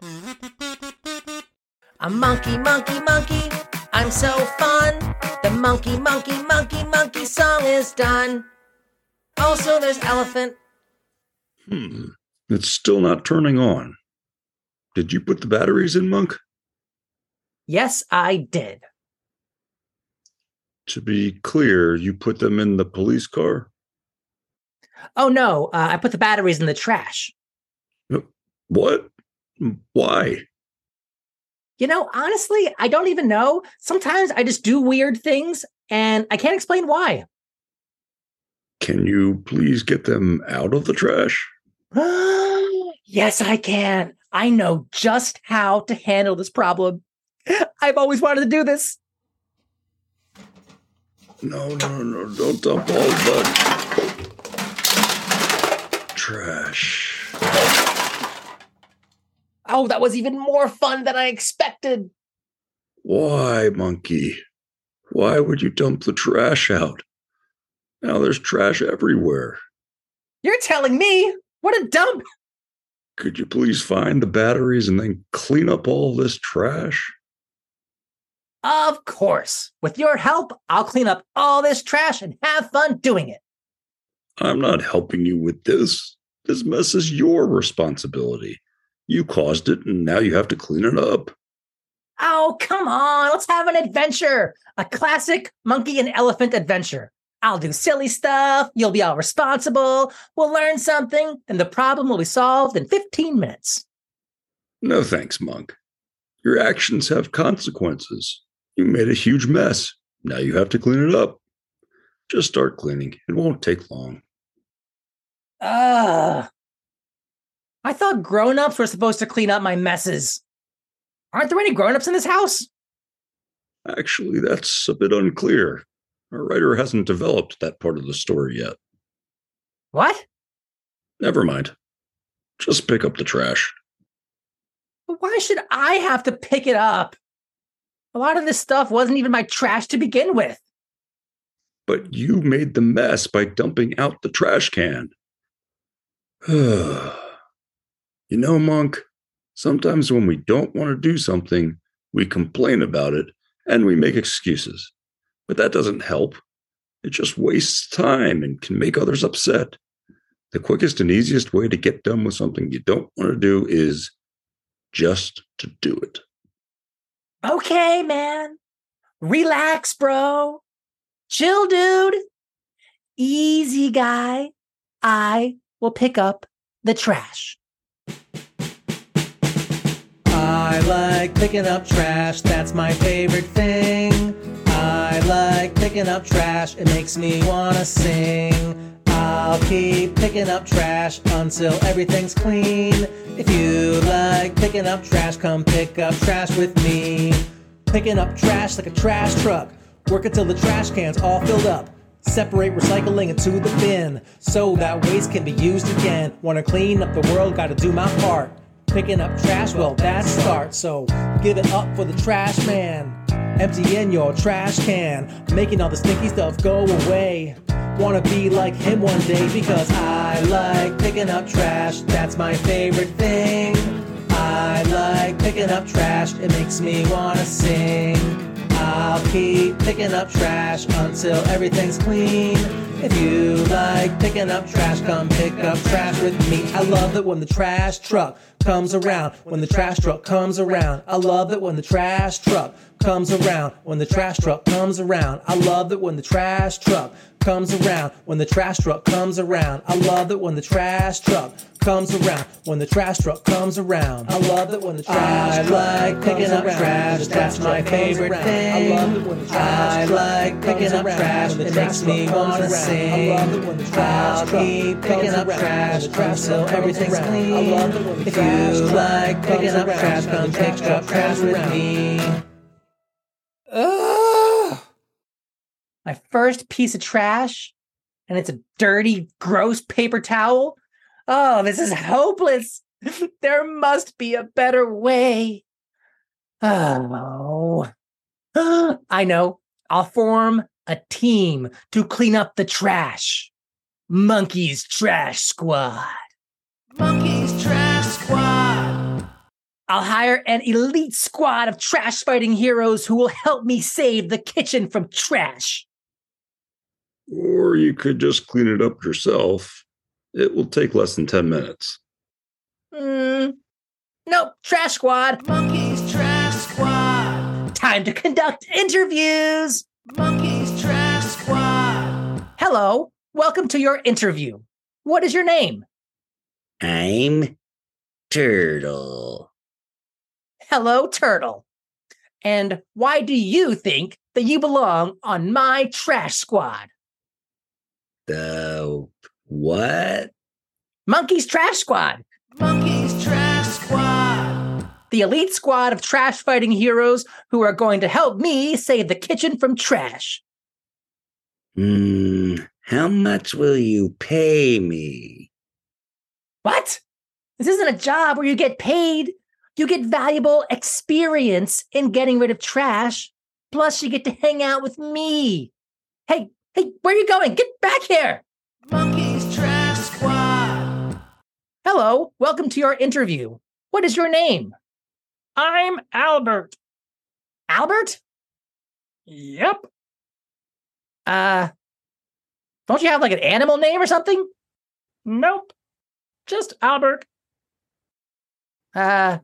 A monkey, monkey, monkey, I'm so fun. The monkey, monkey, monkey, monkey song is done. Also, there's elephant. Hmm. It's still not turning on. Did you put the batteries in, Monk? Yes, I did. To be clear, you put them in the police car? Oh no, uh, I put the batteries in the trash. What? Mm, why? You know, honestly, I don't even know. Sometimes I just do weird things and I can't explain why. Can you please get them out of the trash? yes, I can. I know just how to handle this problem. I've always wanted to do this. No, no, no, don't dump all the trash. Oh, that was even more fun than I expected. Why, monkey? Why would you dump the trash out? Now there's trash everywhere. You're telling me? What a dump! Could you please find the batteries and then clean up all this trash? Of course. With your help, I'll clean up all this trash and have fun doing it. I'm not helping you with this. This mess is your responsibility. You caused it, and now you have to clean it up. Oh, come on. Let's have an adventure. A classic monkey and elephant adventure. I'll do silly stuff. You'll be all responsible. We'll learn something, and the problem will be solved in 15 minutes. No thanks, Monk. Your actions have consequences. You made a huge mess. Now you have to clean it up. Just start cleaning. It won't take long. Ugh. I thought grown ups were supposed to clean up my messes. Aren't there any grown ups in this house? Actually, that's a bit unclear. Our writer hasn't developed that part of the story yet. What? Never mind. Just pick up the trash. But why should I have to pick it up? A lot of this stuff wasn't even my trash to begin with. But you made the mess by dumping out the trash can. you know, Monk, sometimes when we don't want to do something, we complain about it and we make excuses. But that doesn't help. It just wastes time and can make others upset. The quickest and easiest way to get done with something you don't want to do is just to do it. Okay, man. Relax, bro. Chill, dude. Easy, guy. I will pick up the trash. I like picking up trash, that's my favorite thing. I like picking up trash, it makes me wanna sing. I'll keep picking up trash until everything's clean. If you like picking up trash, come pick up trash with me. Picking up trash like a trash truck. Work until the trash can's all filled up. Separate recycling into the bin so that waste can be used again. Wanna clean up the world, gotta do my part. Picking up trash, well, that's start. So give it up for the trash man. Emptying your trash can, making all the stinky stuff go away. Wanna be like him one day because I like picking up trash, that's my favorite thing. I like picking up trash, it makes me wanna sing. I'll keep picking up trash until everything's clean. If you like picking up trash, come pick up trash with me. I love it when the trash truck comes around. When the trash truck comes around. I love it when the trash truck comes around. When the trash truck comes around. I love it when the trash truck comes around. When the trash truck comes around. I love it when the trash truck comes around. When the trash truck comes around. I love it when the trash I truck like picking up trash. That's my favorite thing. I love it when the trash I like picking up trash. It makes me wanna sing. I love it when the trash I'll keep picking up trash until everything's clean. I love it when the if you like picking up trash, come pick up trash with me. Ugh. My first piece of trash, and it's a dirty, gross paper towel. Oh, this is hopeless. there must be a better way. Oh. I know. I'll form a team to clean up the trash. Monkey's Trash Squad. Monkey's Trash. I'll hire an elite squad of trash fighting heroes who will help me save the kitchen from trash. Or you could just clean it up yourself. It will take less than 10 minutes. Hmm. Nope, trash squad. Monkeys Trash Squad. Time to conduct interviews. Monkeys Trash Squad. Hello, welcome to your interview. What is your name? I'm Turtle. Hello, Turtle. And why do you think that you belong on my trash squad? The what? Monkey's Trash Squad, Monkeys Trash Squad. the elite squad of trash fighting heroes who are going to help me save the kitchen from trash. Hmm, how much will you pay me? What? This isn't a job where you get paid. You get valuable experience in getting rid of trash. Plus, you get to hang out with me. Hey, hey, where are you going? Get back here. Monkeys Trash Squad. Hello, welcome to your interview. What is your name? I'm Albert. Albert? Yep. Uh, don't you have like an animal name or something? Nope. Just Albert. Uh,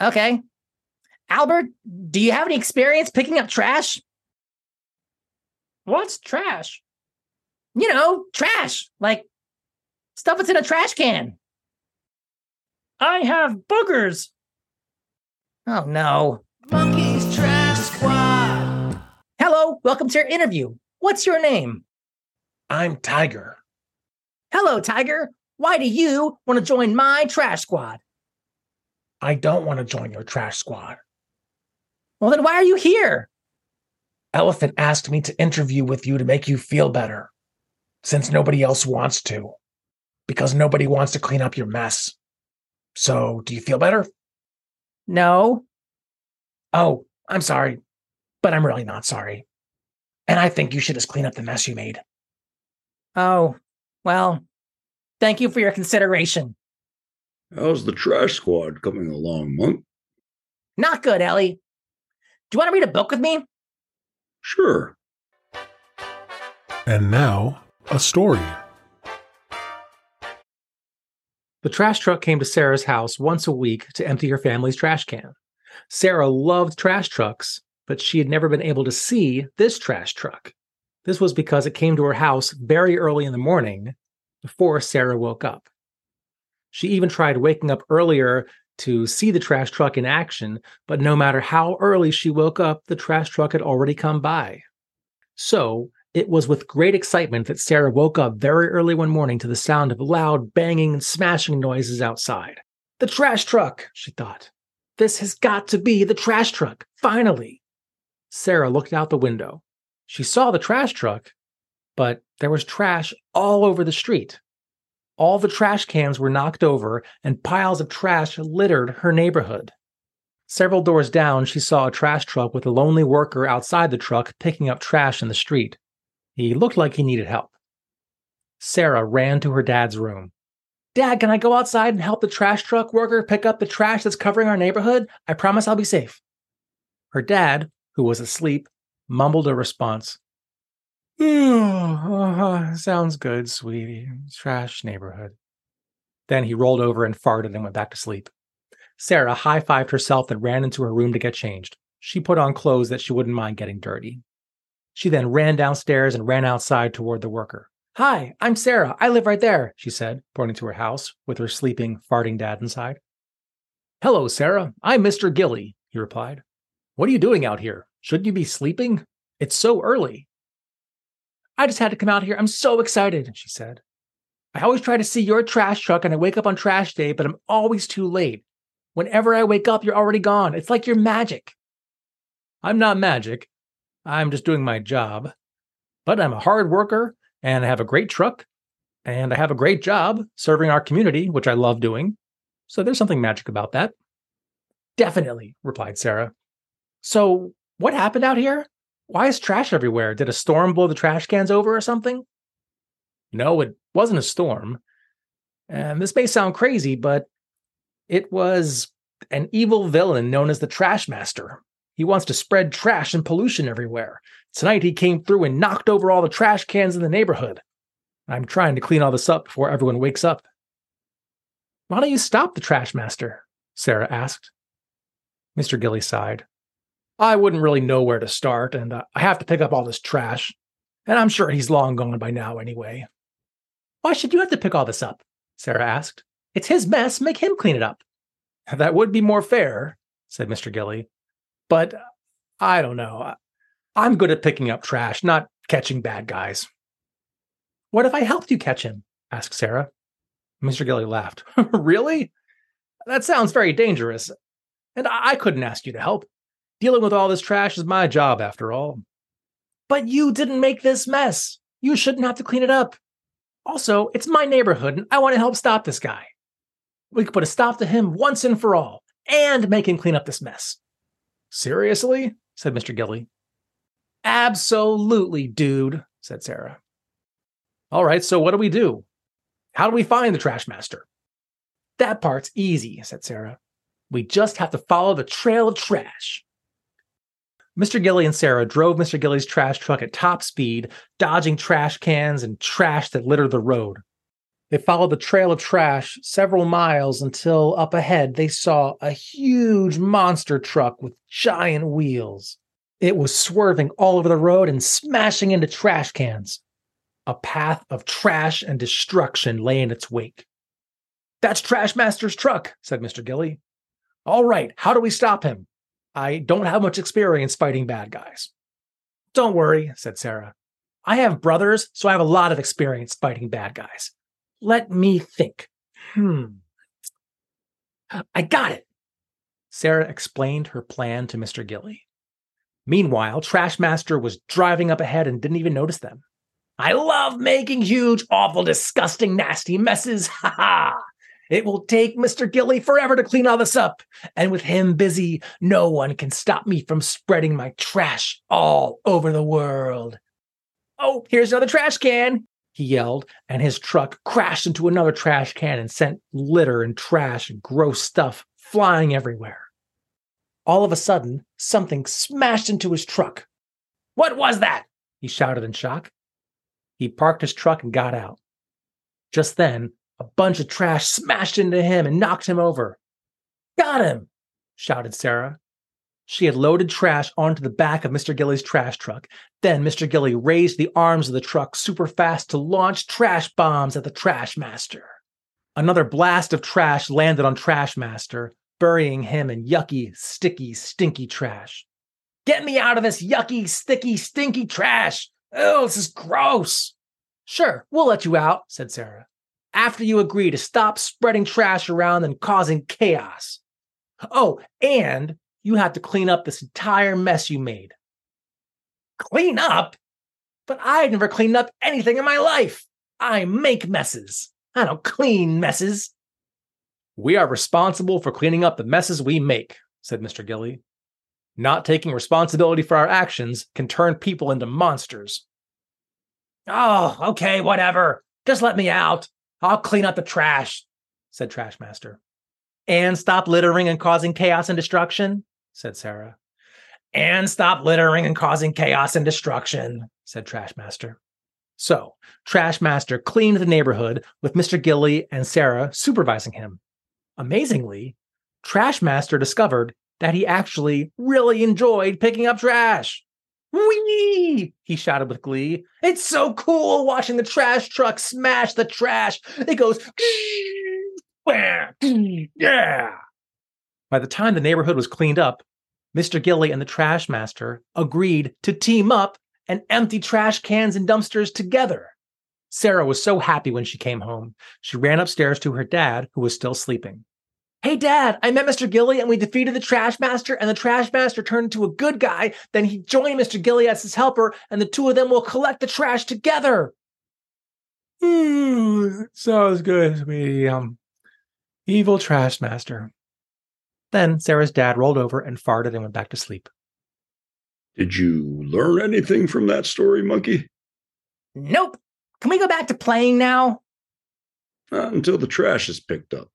okay. Albert, do you have any experience picking up trash? What's trash? You know, trash, like stuff that's in a trash can. I have boogers. Oh no. Monkeys Trash Squad. Hello, welcome to your interview. What's your name? I'm Tiger. Hello, Tiger. Why do you want to join my trash squad? I don't want to join your trash squad. Well, then why are you here? Elephant asked me to interview with you to make you feel better, since nobody else wants to, because nobody wants to clean up your mess. So, do you feel better? No. Oh, I'm sorry, but I'm really not sorry. And I think you should just clean up the mess you made. Oh, well, thank you for your consideration. How's the trash squad coming along, Monk? Not good, Ellie. Do you want to read a book with me? Sure. And now, a story. The trash truck came to Sarah's house once a week to empty her family's trash can. Sarah loved trash trucks, but she had never been able to see this trash truck. This was because it came to her house very early in the morning before Sarah woke up. She even tried waking up earlier to see the trash truck in action, but no matter how early she woke up, the trash truck had already come by. So it was with great excitement that Sarah woke up very early one morning to the sound of loud banging and smashing noises outside. The trash truck, she thought. This has got to be the trash truck, finally. Sarah looked out the window. She saw the trash truck, but there was trash all over the street. All the trash cans were knocked over, and piles of trash littered her neighborhood. Several doors down, she saw a trash truck with a lonely worker outside the truck picking up trash in the street. He looked like he needed help. Sarah ran to her dad's room. Dad, can I go outside and help the trash truck worker pick up the trash that's covering our neighborhood? I promise I'll be safe. Her dad, who was asleep, mumbled a response. Uh, sounds good, sweetie. Trash neighborhood. Then he rolled over and farted and went back to sleep. Sarah high fived herself and ran into her room to get changed. She put on clothes that she wouldn't mind getting dirty. She then ran downstairs and ran outside toward the worker. Hi, I'm Sarah. I live right there, she said, pointing to her house with her sleeping, farting dad inside. Hello, Sarah. I'm Mr. Gilly, he replied. What are you doing out here? Shouldn't you be sleeping? It's so early. I just had to come out here. I'm so excited, she said. I always try to see your trash truck and I wake up on trash day, but I'm always too late. Whenever I wake up, you're already gone. It's like you're magic. I'm not magic. I'm just doing my job. But I'm a hard worker and I have a great truck and I have a great job serving our community, which I love doing. So there's something magic about that. Definitely, replied Sarah. So what happened out here? Why is trash everywhere? Did a storm blow the trash cans over or something? No, it wasn't a storm. And this may sound crazy, but it was an evil villain known as the Trash Master. He wants to spread trash and pollution everywhere. Tonight he came through and knocked over all the trash cans in the neighborhood. I'm trying to clean all this up before everyone wakes up. Why don't you stop the Trash Master? Sarah asked. Mr. Gilly sighed. I wouldn't really know where to start, and uh, I have to pick up all this trash. And I'm sure he's long gone by now anyway. Why should you have to pick all this up? Sarah asked. It's his mess. Make him clean it up. That would be more fair, said Mr. Gilly. But I don't know. I'm good at picking up trash, not catching bad guys. What if I helped you catch him? asked Sarah. Mr. Gilly laughed. really? That sounds very dangerous. And I couldn't ask you to help. Dealing with all this trash is my job, after all. But you didn't make this mess. You shouldn't have to clean it up. Also, it's my neighborhood, and I want to help stop this guy. We could put a stop to him once and for all, and make him clean up this mess. Seriously? said Mr. Gilly. Absolutely, dude, said Sarah. All right, so what do we do? How do we find the trash master? That part's easy, said Sarah. We just have to follow the trail of trash. Mr. Gilly and Sarah drove Mr. Gilly's trash truck at top speed, dodging trash cans and trash that littered the road. They followed the trail of trash several miles until up ahead they saw a huge monster truck with giant wheels. It was swerving all over the road and smashing into trash cans. A path of trash and destruction lay in its wake. That's Trash Master's truck, said Mr. Gilly. All right, how do we stop him? I don't have much experience fighting bad guys. Don't worry, said Sarah. I have brothers, so I have a lot of experience fighting bad guys. Let me think. Hmm. I got it. Sarah explained her plan to Mr. Gilly. Meanwhile, Trashmaster was driving up ahead and didn't even notice them. I love making huge, awful, disgusting, nasty messes. Ha ha! It will take Mr. Gilly forever to clean all this up. And with him busy, no one can stop me from spreading my trash all over the world. Oh, here's another trash can, he yelled, and his truck crashed into another trash can and sent litter and trash and gross stuff flying everywhere. All of a sudden, something smashed into his truck. What was that? he shouted in shock. He parked his truck and got out. Just then, a bunch of trash smashed into him and knocked him over. Got him! shouted Sarah. She had loaded trash onto the back of Mr. Gilly's trash truck. Then Mr. Gilly raised the arms of the truck super fast to launch trash bombs at the trash master. Another blast of trash landed on Trash Master, burying him in yucky, sticky, stinky trash. Get me out of this yucky, sticky, stinky trash! Oh, this is gross! Sure, we'll let you out, said Sarah after you agree to stop spreading trash around and causing chaos. Oh, and you have to clean up this entire mess you made. Clean up? But I've never cleaned up anything in my life. I make messes. I don't clean messes. We are responsible for cleaning up the messes we make, said Mr. Gilly. Not taking responsibility for our actions can turn people into monsters. Oh, okay, whatever. Just let me out. I'll clean up the trash, said Trashmaster. And stop littering and causing chaos and destruction, said Sarah. And stop littering and causing chaos and destruction, said Trashmaster. So, Trashmaster cleaned the neighborhood with Mr. Gilly and Sarah supervising him. Amazingly, Trashmaster discovered that he actually really enjoyed picking up trash. Whee! He shouted with glee. It's so cool watching the trash truck smash the trash. It goes, yeah. By the time the neighborhood was cleaned up, Mr. Gilly and the trash master agreed to team up and empty trash cans and dumpsters together. Sarah was so happy when she came home. She ran upstairs to her dad, who was still sleeping. Hey, Dad, I met Mr. Gilly and we defeated the Trash Master, and the Trash Master turned into a good guy. Then he joined Mr. Gilly as his helper, and the two of them will collect the trash together. Hmm, sounds good to me. Um, evil Trash Master. Then Sarah's dad rolled over and farted and went back to sleep. Did you learn anything from that story, Monkey? Nope. Can we go back to playing now? Not until the trash is picked up.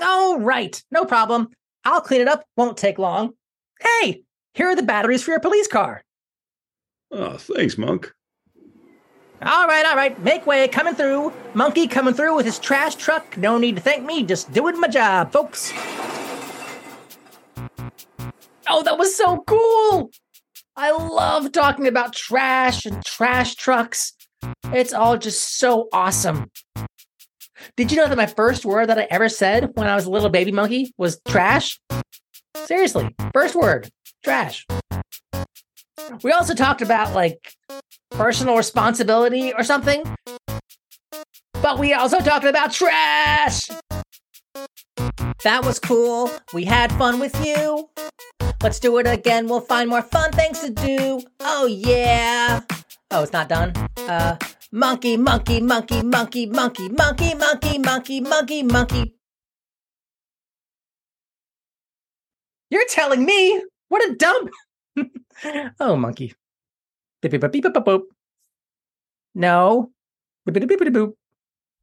Oh, right. No problem. I'll clean it up. Won't take long. Hey, here are the batteries for your police car. Oh, thanks, Monk. All right, all right. Make way. Coming through. Monkey coming through with his trash truck. No need to thank me. Just doing my job, folks. Oh, that was so cool. I love talking about trash and trash trucks. It's all just so awesome. Did you know that my first word that I ever said when I was a little baby monkey was trash? Seriously, first word, trash. We also talked about like personal responsibility or something. But we also talked about trash. That was cool. We had fun with you. Let's do it again. We'll find more fun things to do. Oh, yeah. Oh, it's not done. Uh, monkey, monkey, monkey, monkey, monkey, monkey, monkey, monkey, monkey, monkey. You're telling me? What a dump. oh, monkey. No.